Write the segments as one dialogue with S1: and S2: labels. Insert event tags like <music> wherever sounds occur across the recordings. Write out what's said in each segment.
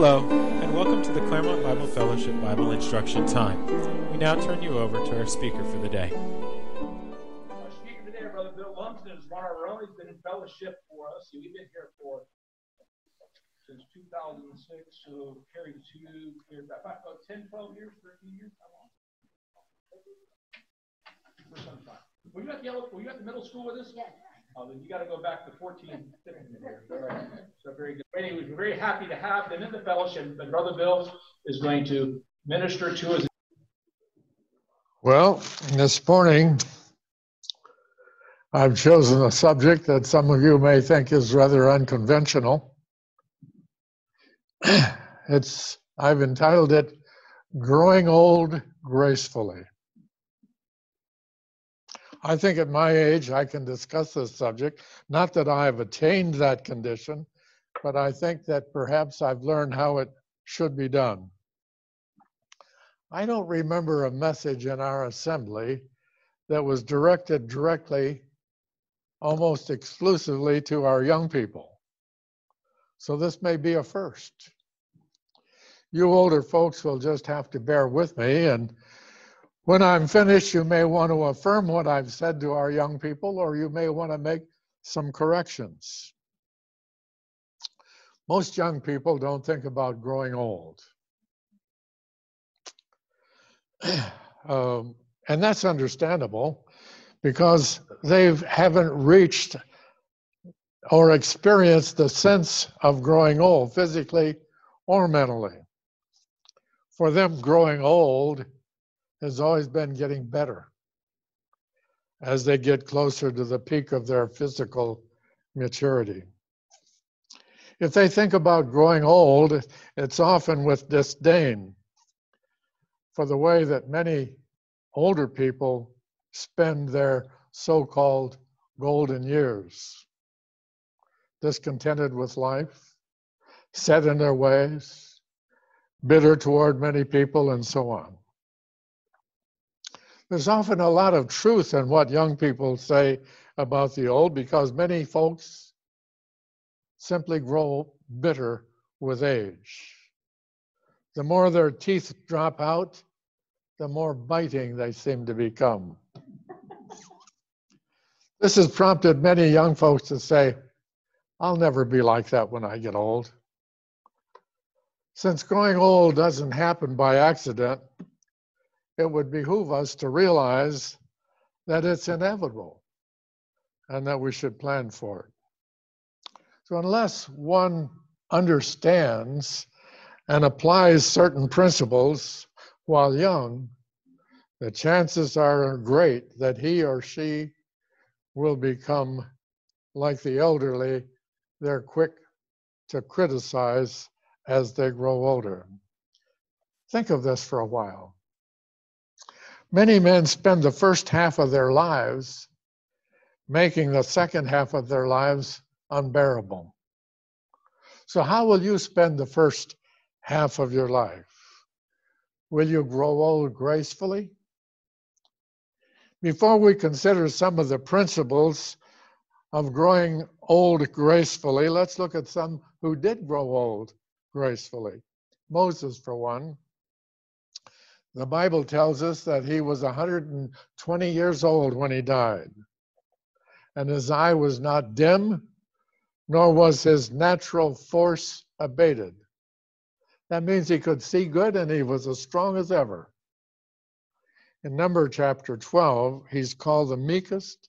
S1: Hello, and welcome to the Claremont Bible Fellowship Bible Instruction Time. We now turn you over to our speaker for the day.
S2: Our speaker today, Brother Bill Lumsden, is one of our own. He's been in fellowship for us. We've been here for since 2006, so carried two, carried about 10, 12 years, 13 years. How long? For some time. Were you at the? Were you at the middle school with us?
S3: Yes.
S2: Oh, then you got to go back to 14, 15 years. All right. So very good. Anyway, we're very happy to have them in the fellowship. But Brother Bill is going to minister to us.
S4: Well, this morning I've chosen a subject that some of you may think is rather unconventional. <clears throat> It's I've entitled it Growing Old Gracefully. I think at my age I can discuss this subject, not that I have attained that condition, but I think that perhaps I've learned how it should be done. I don't remember a message in our assembly that was directed directly, almost exclusively to our young people. So this may be a first. You older folks will just have to bear with me. And when I'm finished, you may want to affirm what I've said to our young people, or you may want to make some corrections. Most young people don't think about growing old. <clears throat> um, and that's understandable because they haven't reached or experienced the sense of growing old physically or mentally. For them, growing old has always been getting better as they get closer to the peak of their physical maturity. If they think about growing old, it's often with disdain for the way that many older people spend their so called golden years. Discontented with life, set in their ways, bitter toward many people, and so on. There's often a lot of truth in what young people say about the old because many folks simply grow bitter with age. The more their teeth drop out, the more biting they seem to become. This has prompted many young folks to say, I'll never be like that when I get old. Since growing old doesn't happen by accident, it would behoove us to realize that it's inevitable and that we should plan for it. So, unless one understands and applies certain principles while young, the chances are great that he or she will become like the elderly. They're quick to criticize as they grow older. Think of this for a while. Many men spend the first half of their lives making the second half of their lives unbearable. So, how will you spend the first half of your life? Will you grow old gracefully? Before we consider some of the principles of growing old gracefully, let's look at some who did grow old gracefully. Moses, for one. The Bible tells us that he was 120 years old when he died, and his eye was not dim, nor was his natural force abated. That means he could see good and he was as strong as ever. In Number chapter 12, he's called the meekest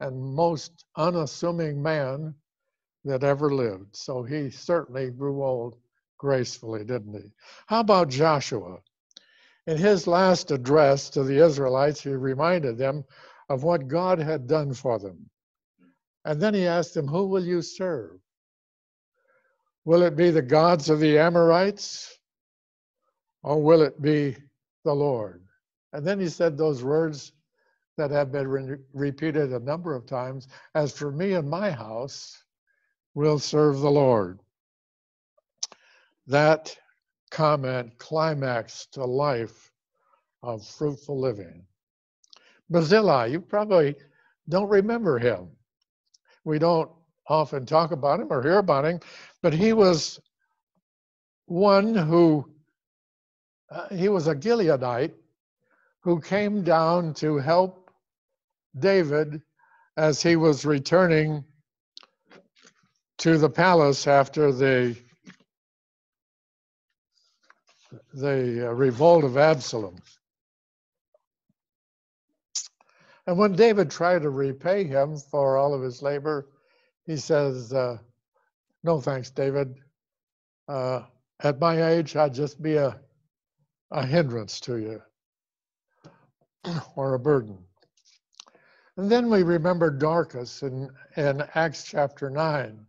S4: and most unassuming man that ever lived. So he certainly grew old gracefully, didn't he? How about Joshua? In his last address to the Israelites, he reminded them of what God had done for them. And then he asked them, Who will you serve? Will it be the gods of the Amorites? Or will it be the Lord? And then he said those words that have been re- repeated a number of times As for me and my house, we'll serve the Lord. That comment climax to life of fruitful living. Barzillai, you probably don't remember him. We don't often talk about him or hear about him, but he was one who, uh, he was a Gileadite who came down to help David as he was returning to the palace after the the uh, revolt of Absalom. And when David tried to repay him for all of his labor, he says, uh, No thanks, David. Uh, at my age, I'd just be a, a hindrance to you <clears throat> or a burden. And then we remember Dorcas in, in Acts chapter 9.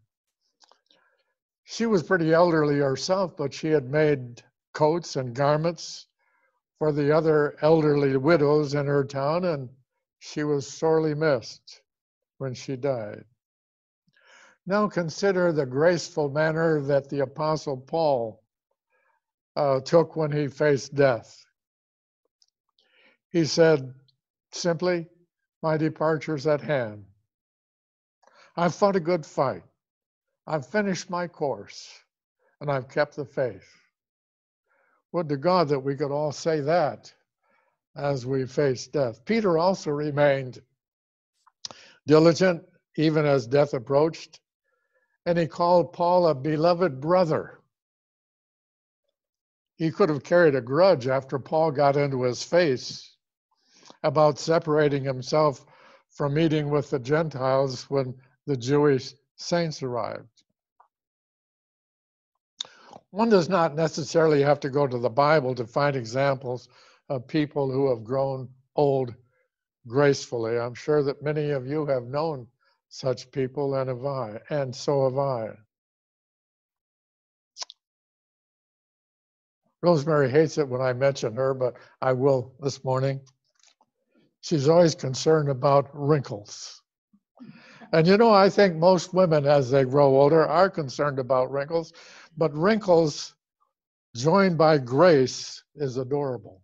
S4: She was pretty elderly herself, but she had made coats and garments for the other elderly widows in her town, and she was sorely missed when she died. Now consider the graceful manner that the Apostle Paul uh, took when he faced death. He said simply, My departure's at hand. I've fought a good fight. I've finished my course and I've kept the faith. Would to God that we could all say that as we face death. Peter also remained diligent even as death approached, and he called Paul a beloved brother. He could have carried a grudge after Paul got into his face about separating himself from meeting with the Gentiles when the Jewish saints arrived. One does not necessarily have to go to the Bible to find examples of people who have grown old gracefully. I'm sure that many of you have known such people, and have I, and so have I. Rosemary hates it when I mention her, but I will this morning. She's always concerned about wrinkles. And you know, I think most women, as they grow older, are concerned about wrinkles, but wrinkles joined by grace is adorable.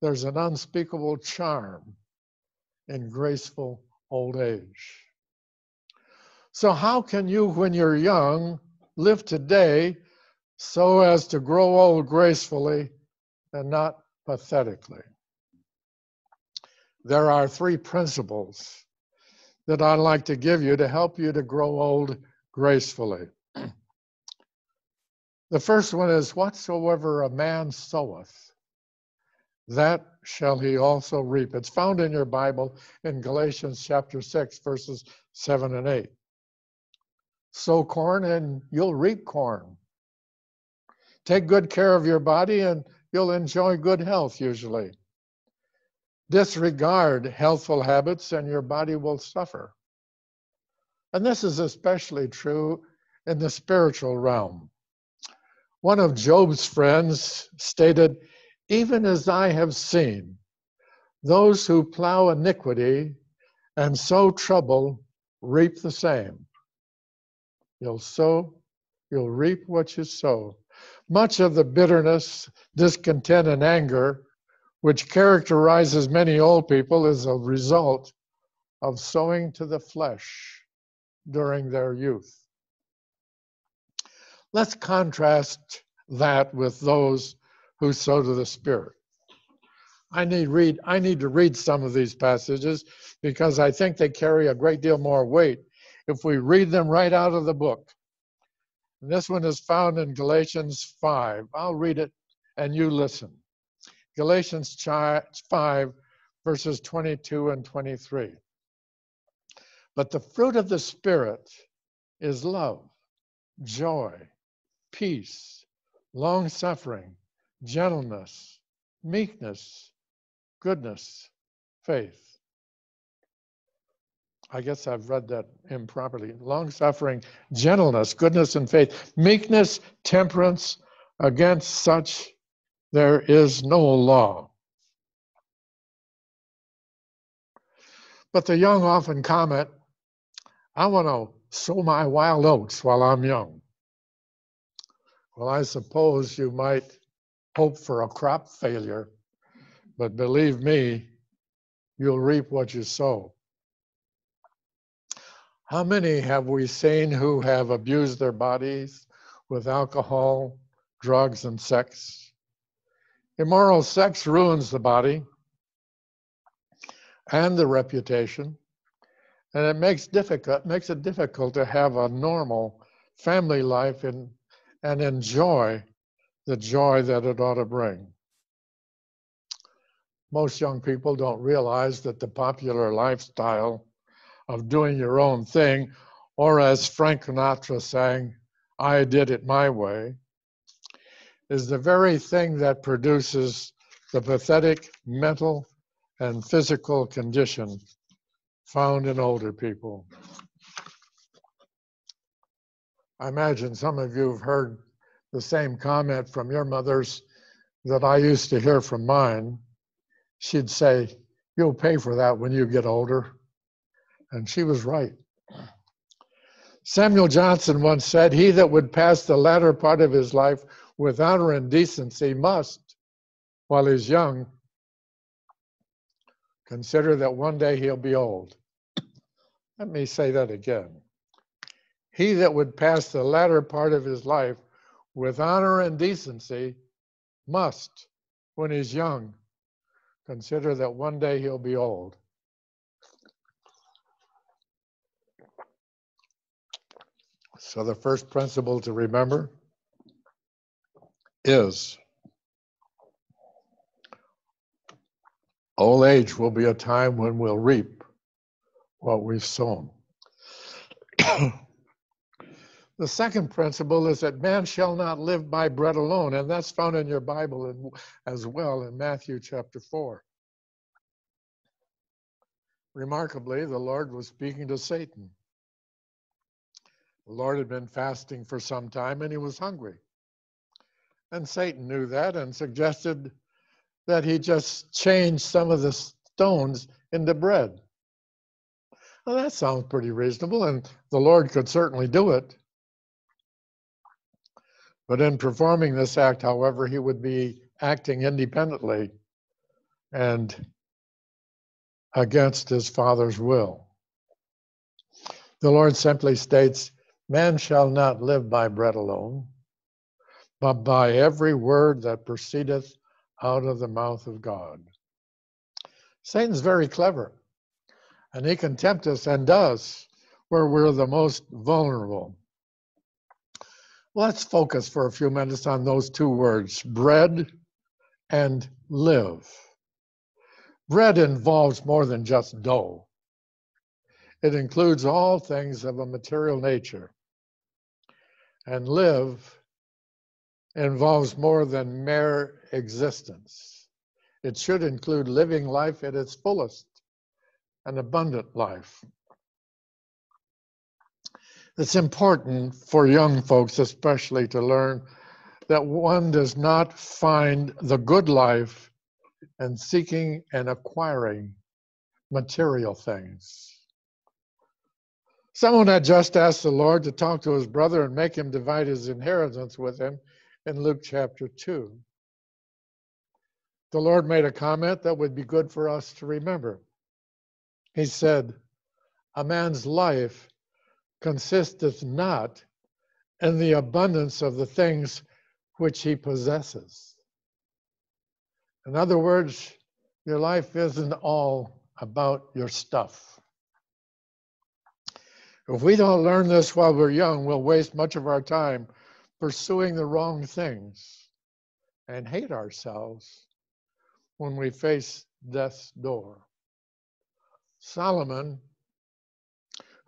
S4: There's an unspeakable charm in graceful old age. So, how can you, when you're young, live today so as to grow old gracefully and not pathetically? There are three principles that I'd like to give you to help you to grow old gracefully. The first one is whatsoever a man soweth, that shall he also reap. It's found in your Bible in Galatians chapter 6, verses 7 and 8. Sow corn and you'll reap corn. Take good care of your body and you'll enjoy good health usually. Disregard healthful habits and your body will suffer. And this is especially true in the spiritual realm. One of Job's friends stated, even as I have seen, those who plow iniquity and sow trouble reap the same. You'll sow, you'll reap what you sow. Much of the bitterness, discontent, and anger which characterizes many old people is a result of sowing to the flesh during their youth. Let's contrast that with those who sow to the Spirit. I need read I need to read some of these passages because I think they carry a great deal more weight if we read them right out of the book. And this one is found in Galatians 5. I'll read it and you listen. Galatians 5 verses 22 and 23. But the fruit of the Spirit is love, joy, peace, long suffering, gentleness, meekness, goodness, faith. I guess I've read that improperly. Long suffering, gentleness, goodness, and faith. Meekness, temperance, against such there is no law. But the young often comment, I want to sow my wild oats while I'm young. Well, I suppose you might hope for a crop failure, but believe me, you'll reap what you sow. How many have we seen who have abused their bodies with alcohol drugs, and sex. Immoral sex ruins the body and the reputation, and it makes difficult makes it difficult to have a normal family life and and enjoy the joy that it ought to bring. Most young people don't realize that the popular lifestyle of doing your own thing, or as Frank Sinatra sang, I did it my way, is the very thing that produces the pathetic mental and physical condition found in older people. I imagine some of you have heard the same comment from your mothers that I used to hear from mine. She'd say, You'll pay for that when you get older. And she was right. Samuel Johnson once said, He that would pass the latter part of his life with honor and decency must, while he's young, consider that one day he'll be old. Let me say that again. He that would pass the latter part of his life with honor and decency must, when he's young, consider that one day he'll be old. So, the first principle to remember is old age will be a time when we'll reap what we've sown. <coughs> The second principle is that man shall not live by bread alone, and that's found in your Bible as well in Matthew chapter 4. Remarkably, the Lord was speaking to Satan. The Lord had been fasting for some time and he was hungry. And Satan knew that and suggested that he just change some of the stones into bread. Well, that sounds pretty reasonable, and the Lord could certainly do it. But in performing this act, however, he would be acting independently and against his Father's will. The Lord simply states, Man shall not live by bread alone, but by every word that proceedeth out of the mouth of God. Satan's very clever, and he can tempt us and does where we're the most vulnerable. Let's focus for a few minutes on those two words bread and live. Bread involves more than just dough, it includes all things of a material nature. And live involves more than mere existence. It should include living life at its fullest, an abundant life. It's important for young folks, especially, to learn that one does not find the good life in seeking and acquiring material things. Someone had just asked the Lord to talk to his brother and make him divide his inheritance with him in Luke chapter 2. The Lord made a comment that would be good for us to remember. He said, A man's life consisteth not in the abundance of the things which he possesses. In other words, your life isn't all about your stuff. If we don't learn this while we're young, we'll waste much of our time pursuing the wrong things and hate ourselves when we face death's door. Solomon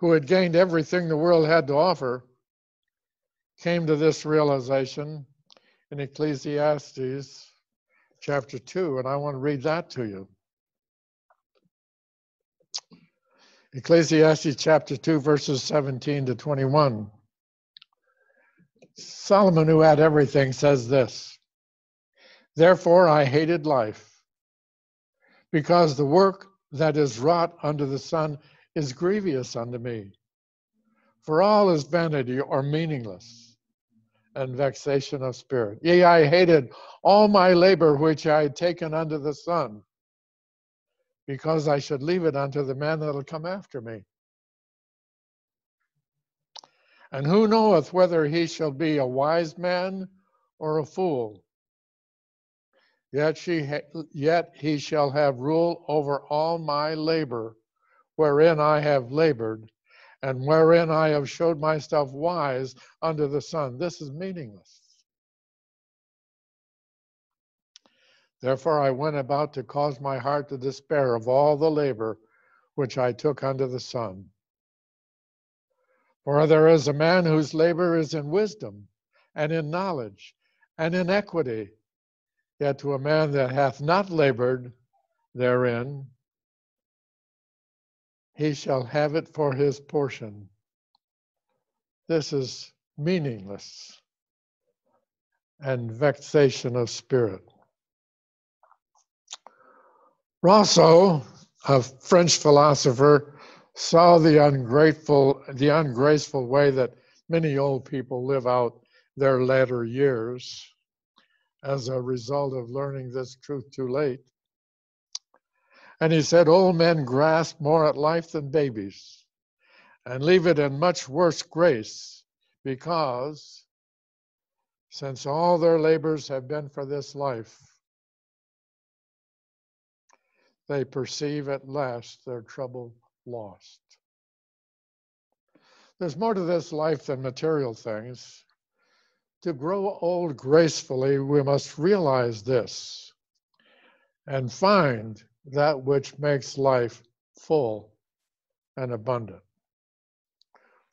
S4: who had gained everything the world had to offer, came to this realization in Ecclesiastes chapter 2, and I want to read that to you. Ecclesiastes chapter 2, verses 17 to 21. Solomon, who had everything, says this Therefore I hated life, because the work that is wrought under the sun is grievous unto me. For all is vanity or meaningless and vexation of spirit. Yea, I hated all my labor which I had taken under the sun, because I should leave it unto the man that'll come after me. And who knoweth whether he shall be a wise man or a fool. Yet, she ha- yet he shall have rule over all my labor, wherein I have labored, and wherein I have showed myself wise under the sun. This is meaningless. Therefore, I went about to cause my heart to despair of all the labor which I took under the sun. For there is a man whose labor is in wisdom, and in knowledge, and in equity. Yet to a man that hath not labored therein, he shall have it for his portion. This is meaningless and vexation of spirit. Rousseau, a French philosopher, saw the ungrateful, the ungraceful way that many old people live out their latter years as a result of learning this truth too late. And he said, Old men grasp more at life than babies and leave it in much worse grace because, since all their labors have been for this life, they perceive at last their trouble lost. There's more to this life than material things. To grow old gracefully, we must realize this and find that which makes life full and abundant.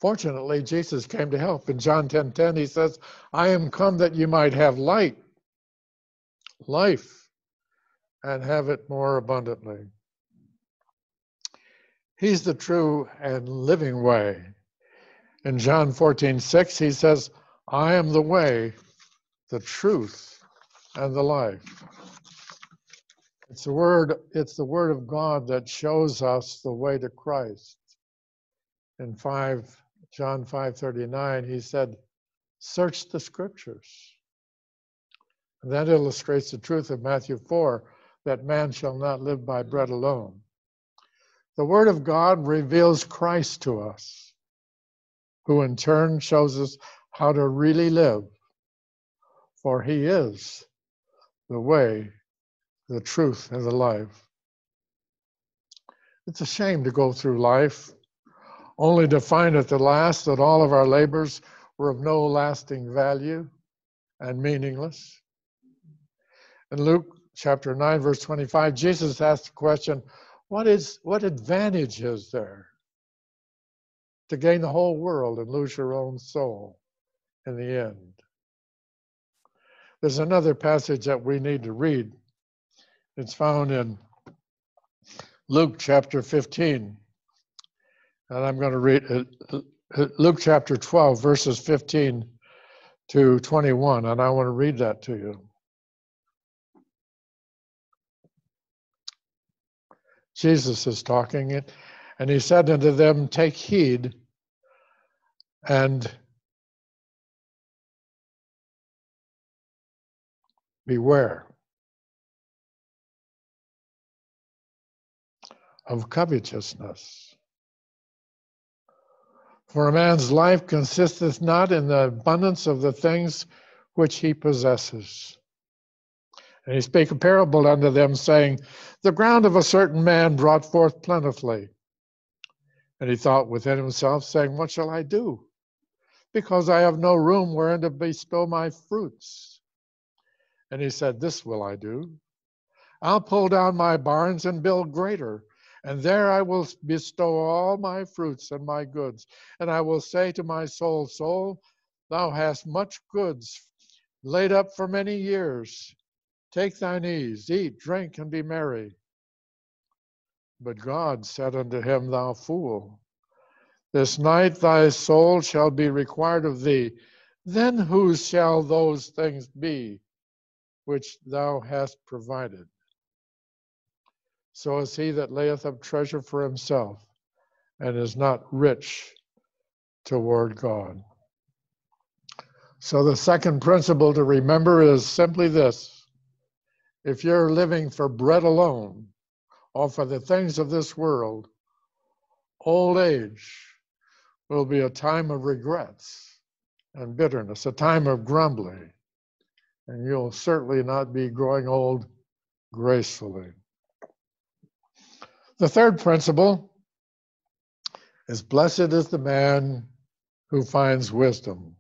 S4: Fortunately, Jesus came to help. In John 10 10, he says, I am come that you might have light, life, and have it more abundantly. He's the true and living way. In John 14, 6, he says, I am the way, the truth, and the life. It's the word, it's the word of God that shows us the way to Christ. In 5 John 5:39, he said, search the scriptures. And that illustrates the truth of Matthew 4 that man shall not live by bread alone. The Word of God reveals Christ to us, who in turn shows us how to really live, for He is the way, the truth, and the life. It's a shame to go through life only to find at the last that all of our labors were of no lasting value and meaningless. In Luke chapter 9, verse 25, Jesus asked the question, what is what advantage is there to gain the whole world and lose your own soul in the end? There's another passage that we need to read. It's found in Luke chapter 15. And I'm going to read uh, uh, Luke chapter 12, verses 15 to 21. And I want to read that to you. Jesus is talking, and he said unto them, Take heed and beware of covetousness. For a man's life consisteth not in the abundance of the things which he possesses. And he spake a parable unto them, saying, The ground of a certain man brought forth plentifully. And he thought within himself, saying, What shall I do? Because I have no room wherein to bestow my fruits. And he said, This will I do. I'll pull down my barns and build greater, and there I will bestow all my fruits and my goods. And I will say to my soul, Soul, thou hast much goods laid up for many years. Take thine ease, eat, drink, and be merry. But God said unto him, Thou fool, this night thy soul shall be required of thee. Then whose shall those things be which thou hast provided? So is he that layeth up treasure for himself and is not rich toward God. So the second principle to remember is simply this if you're living for bread alone or for the things of this world, old age will be a time of regrets and bitterness, a time of grumbling and you'll certainly not be growing old gracefully. The third principle is blessed is the man who finds wisdom.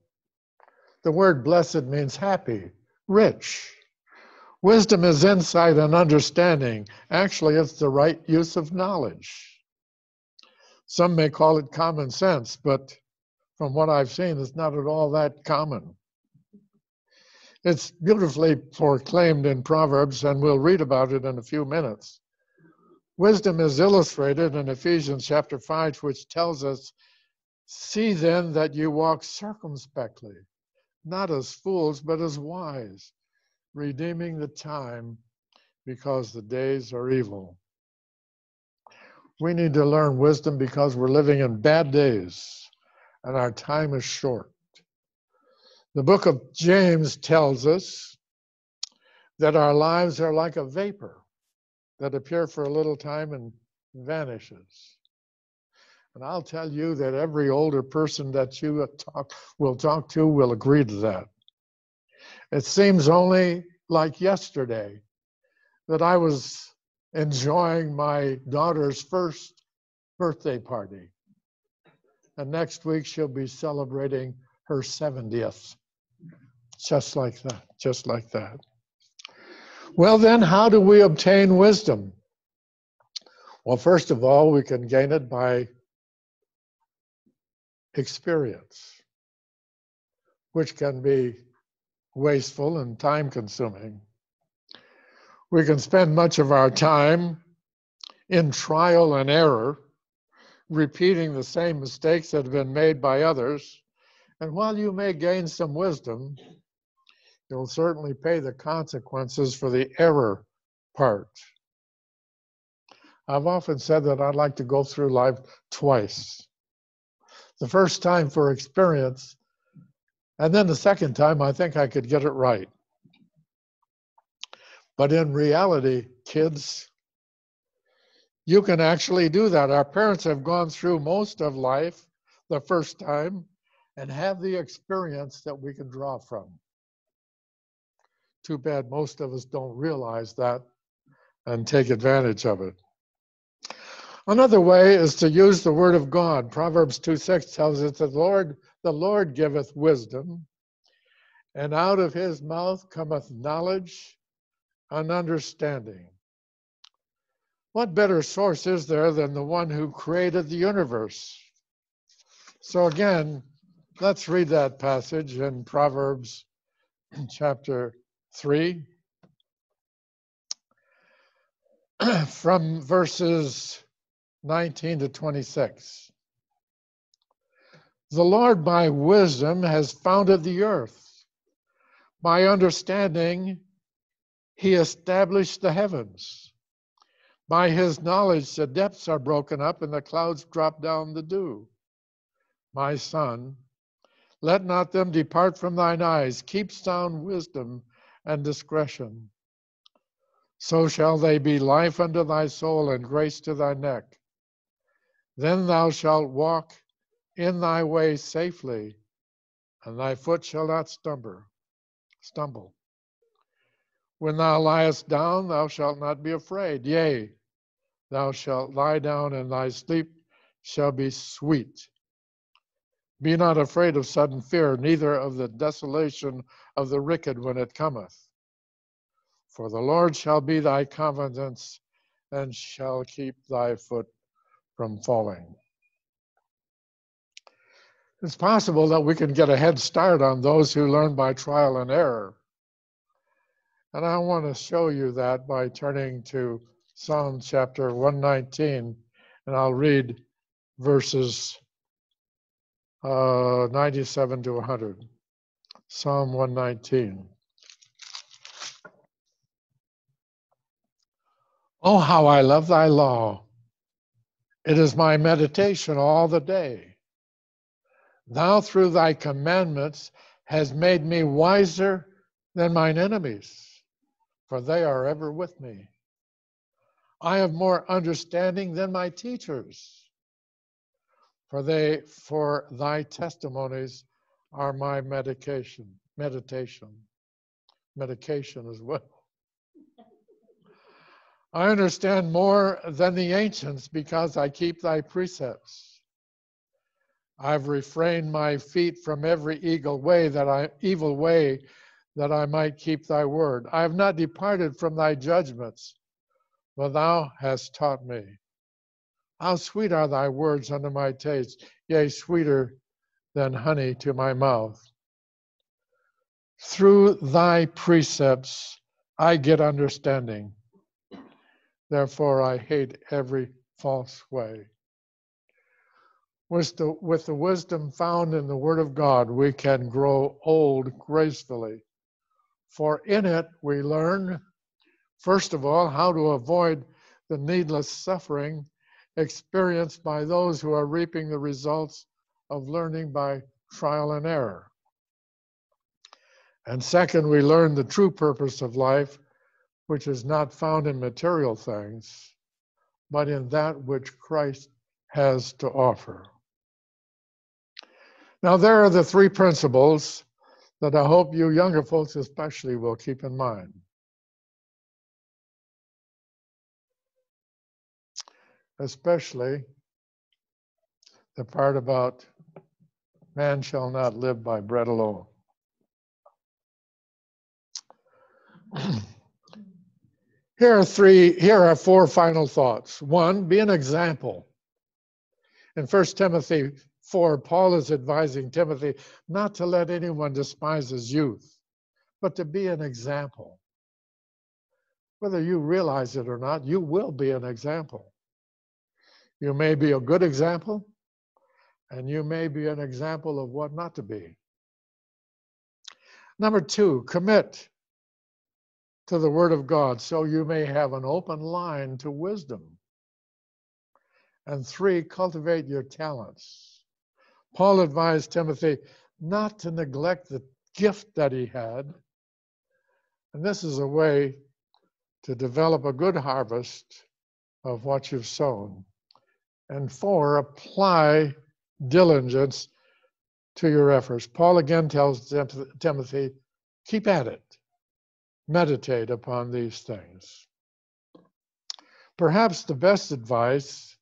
S4: The word blessed means happy, rich. Wisdom is insight and understanding. Actually, it's the right use of knowledge. Some may call it common sense, but from what I've seen, it's not at all that common. It's beautifully proclaimed in Proverbs, and we'll read about it in a few minutes. Wisdom is illustrated in Ephesians chapter 5, which tells us, See then that you walk circumspectly, not as fools, but as wise, redeeming the time because the days are evil. We need to learn wisdom because we're living in bad days and our time is short. The book of James tells us that our lives are like a vapor that appear for a little time and vanishes. And I'll tell you that every older person that you talk, will talk to will agree to that. It seems only like yesterday that I was enjoying my daughter's first birthday party. And next week she'll be celebrating her 70th. Just like that, just like that. Well, then, how do we obtain wisdom? Well, first of all, we can gain it by experience, which can be wasteful and time consuming. We can spend much of our time in trial and error, repeating the same mistakes that have been made by others. And while you may gain some wisdom, you'll certainly pay the consequences for the error part. I've often said that I'd like to go through life twice. The first time for experience, and then the second time, I think I could get it right. But in reality, kids, you can actually do that. Our parents have gone through most of life the first time and have the experience that we can draw from. Too bad most of us don't realize that and take advantage of it. Another way is to use the word of God. Proverbs 2 6 tells us that the Lord, the Lord giveth wisdom, and out of his mouth cometh knowledge and understanding. What better source is there than the one who created the universe? So, again, let's read that passage in Proverbs chapter 3 <clears throat> from verses 19 to 26. The Lord by wisdom has founded the earth. By understanding, he established the heavens. By his knowledge, the depths are broken up and the clouds drop down the dew. My son, let not them depart from thine eyes. Keep sound wisdom and discretion. So shall they be life unto thy soul and grace to thy neck. Then thou shalt walk in thy way safely, and thy foot shall not stumble. Stumble. When thou liest down, thou shalt not be afraid. Yea, thou shalt lie down, and thy sleep shall be sweet. Be not afraid of sudden fear, neither of the desolation of the wicked when it cometh. For the Lord shall be thy confidence and shall keep thy foot from falling. It's possible that we can get a head start on those who learn by trial and error. And I want to show you that by turning to Psalm chapter 119, and I'll read verses uh, 97 to 100. Psalm 119. Oh, how I love thy law. It is my meditation all the day. Thou, through thy commandments, has made me wiser than mine enemies, for they are ever with me. I have more understanding than my teachers, for they for thy testimonies are my medication, meditation. medication as well. I understand more than the ancients because I keep thy precepts. I've refrained my feet from every evil way that I evil way that I might keep thy word. I have not departed from thy judgments, but thou hast taught me. How sweet are thy words unto my taste, yea, sweeter than honey to my mouth. Through thy precepts I get understanding. Therefore I hate every false way. With the, with the wisdom found in the Word of God, we can grow old gracefully. For in it we learn, first of all, how to avoid the needless suffering experienced by those who are reaping the results of learning by trial and error. And second, we learn the true purpose of life, which is not found in material things, but in that which Christ has to offer. Now, there are the three principles that I hope you younger folks especially will keep in mind. Especially the part about man shall not live by bread alone. <clears throat> here are three, here are four final thoughts. One, be an example. In 1 Timothy 4, Paul is advising Timothy not to let anyone despise his youth, but to be an example. Whether you realize it or not, you will be an example. You may be a good example, and you may be an example of what not to be. Number two, commit to the Word of God so you may have an open line to wisdom. And three, cultivate your talents. Paul advised Timothy not to neglect the gift that he had. And this is a way to develop a good harvest of what you've sown. And four, apply diligence to your efforts. Paul again tells Timothy, keep at it meditate upon these things. Perhaps the best advice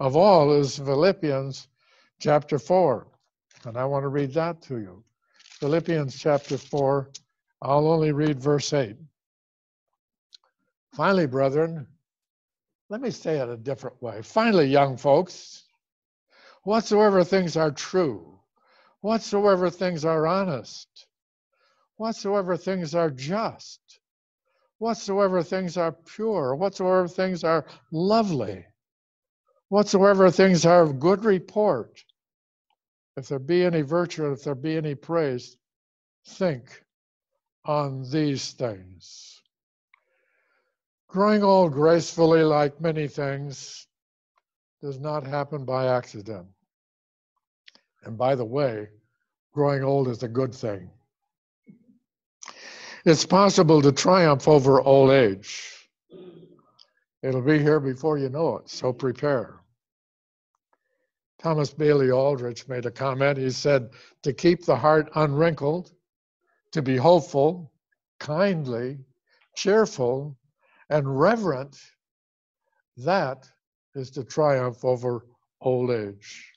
S4: of all is Philippians chapter 4. And I want to read that to you. Philippians chapter 4, I'll only read verse 8. Finally, brethren, let me say it a different way. Finally, young folks, whatsoever things are true, whatsoever things are honest, whatsoever things are just, whatsoever things are pure, whatsoever things are lovely, whatsoever things are of good report, if there be any virtue, if there be any praise, think on these things. Growing old gracefully, like many things, does not happen by accident. And by the way, growing old is a good thing. It's possible to triumph over old age. It'll be here before you know it, so prepare. Thomas Bailey Aldrich made a comment. He said, To keep the heart unwrinkled, to be hopeful, kindly, cheerful, and reverent, that is to triumph over old age.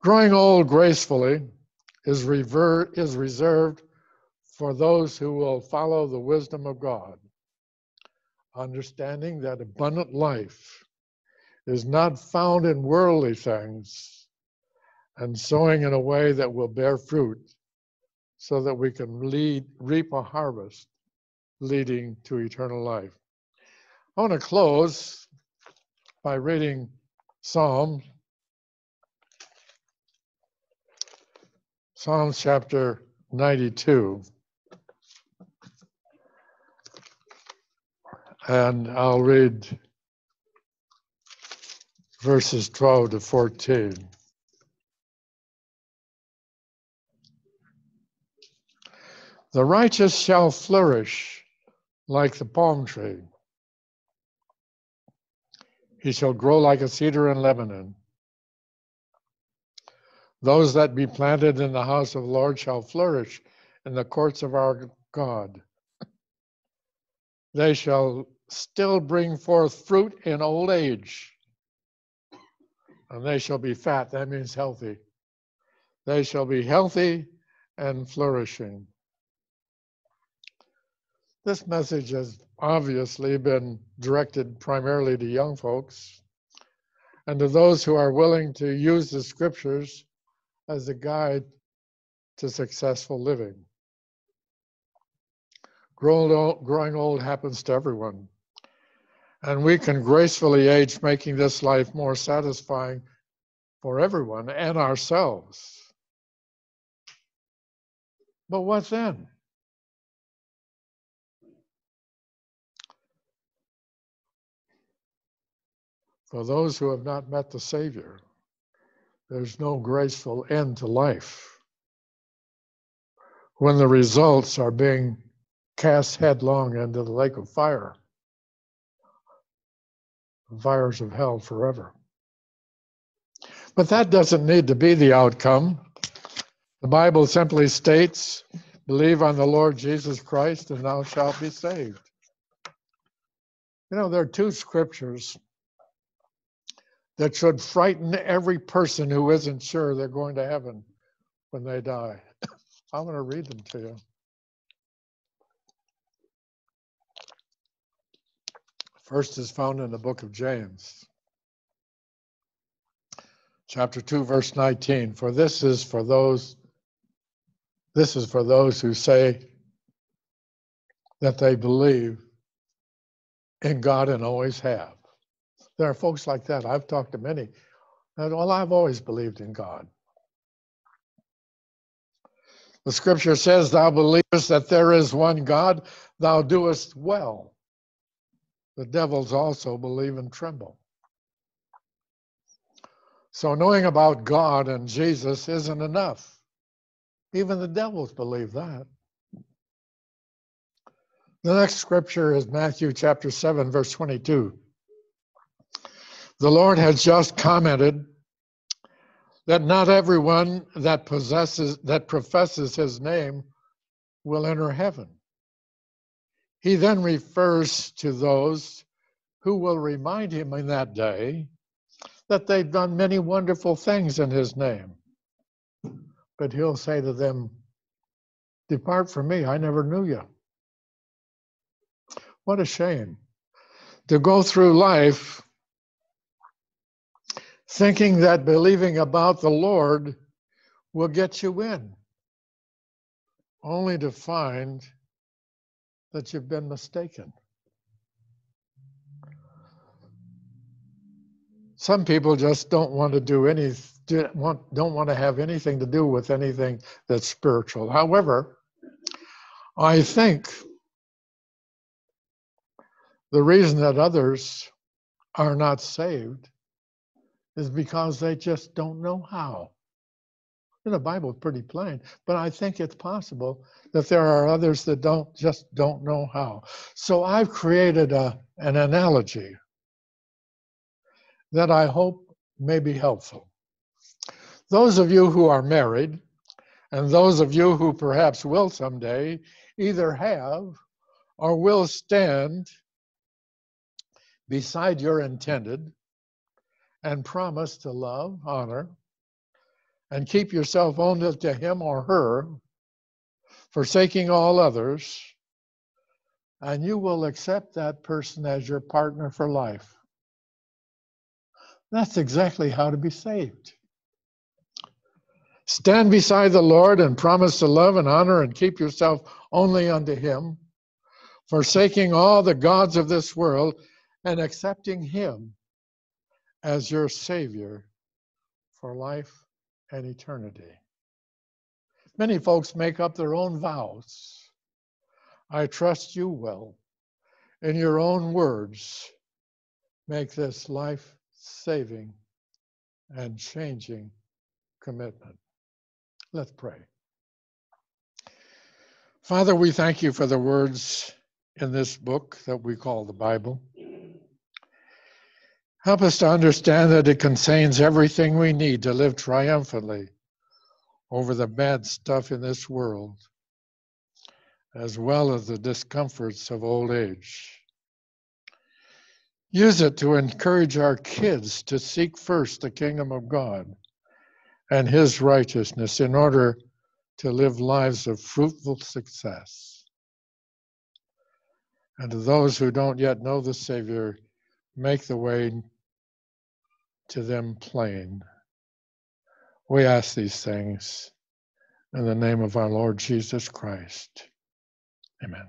S4: Growing old gracefully is, rever- is reserved for those who will follow the wisdom of God, understanding that abundant life is not found in worldly things, and sowing in a way that will bear fruit so that we can lead, reap a harvest leading to eternal life. I want to close by reading Psalm, Psalm chapter 92. And I'll read verses 12 to 14. The righteous shall flourish like the palm tree. He shall grow like a cedar in Lebanon. Those that be planted in the house of the Lord shall flourish in the courts of our God. They shall still bring forth fruit in old age, and they shall be fat. That means healthy. They shall be healthy and flourishing. This message has obviously been directed primarily to young folks and to those who are willing to use the scriptures as a guide to successful living. Growing old, growing old happens to everyone. And we can gracefully age, making this life more satisfying for everyone and ourselves. But what then? For those who have not met the Savior, there's no graceful end to life. When the results are being cast headlong into the lake of fire, fires of hell forever. But that doesn't need to be the outcome. The Bible simply states, Believe on the Lord Jesus Christ, and thou shalt be saved. You know, there are two scriptures that should frighten every person who isn't sure they're going to heaven when they die. <coughs> I'm going to read them to you. First is found in the book of James, chapter 2, verse 19. For this is for those this is for those who say that they believe in God and always have. There are folks like that. I've talked to many. And, well, I've always believed in God. The scripture says, Thou believest that there is one God, thou doest well. The devils also believe and tremble. So, knowing about God and Jesus isn't enough. Even the devils believe that. The next scripture is Matthew chapter 7, verse 22. The Lord has just commented that not everyone that possesses that professes his name will enter heaven. He then refers to those who will remind him in that day that they've done many wonderful things in his name. But he'll say to them, Depart from me, I never knew you. What a shame to go through life thinking that believing about the Lord will get you in, only to find that you've been mistaken. Some people just don't want to do any don't want to have anything to do with anything that's spiritual. However, I think the reason that others are not saved is because they just don't know how. And the Bible is pretty plain, but I think it's possible that there are others that don't just don't know how. So I've created a, an analogy that I hope may be helpful. Those of you who are married, and those of you who perhaps will someday, either have or will stand beside your intended and promise to love, honor, and keep yourself only to him or her, forsaking all others, and you will accept that person as your partner for life. That's exactly how to be saved. Stand beside the Lord and promise to love and honor and keep yourself only unto Him, forsaking all the gods of this world and accepting Him as your Savior for life and eternity. Many folks make up their own vows. I trust you will, in your own words, make this life saving and changing commitment. Let's pray. Father, we thank you for the words in this book that we call the Bible. Help us to understand that it contains everything we need to live triumphantly over the bad stuff in this world as well as the discomforts of old age. Use it to encourage our kids to seek first the kingdom of God and his righteousness in order to live lives of fruitful success. And to those who don't yet know the Savior, make the way to them plain. We ask these things in the name of our Lord Jesus Christ. Amen.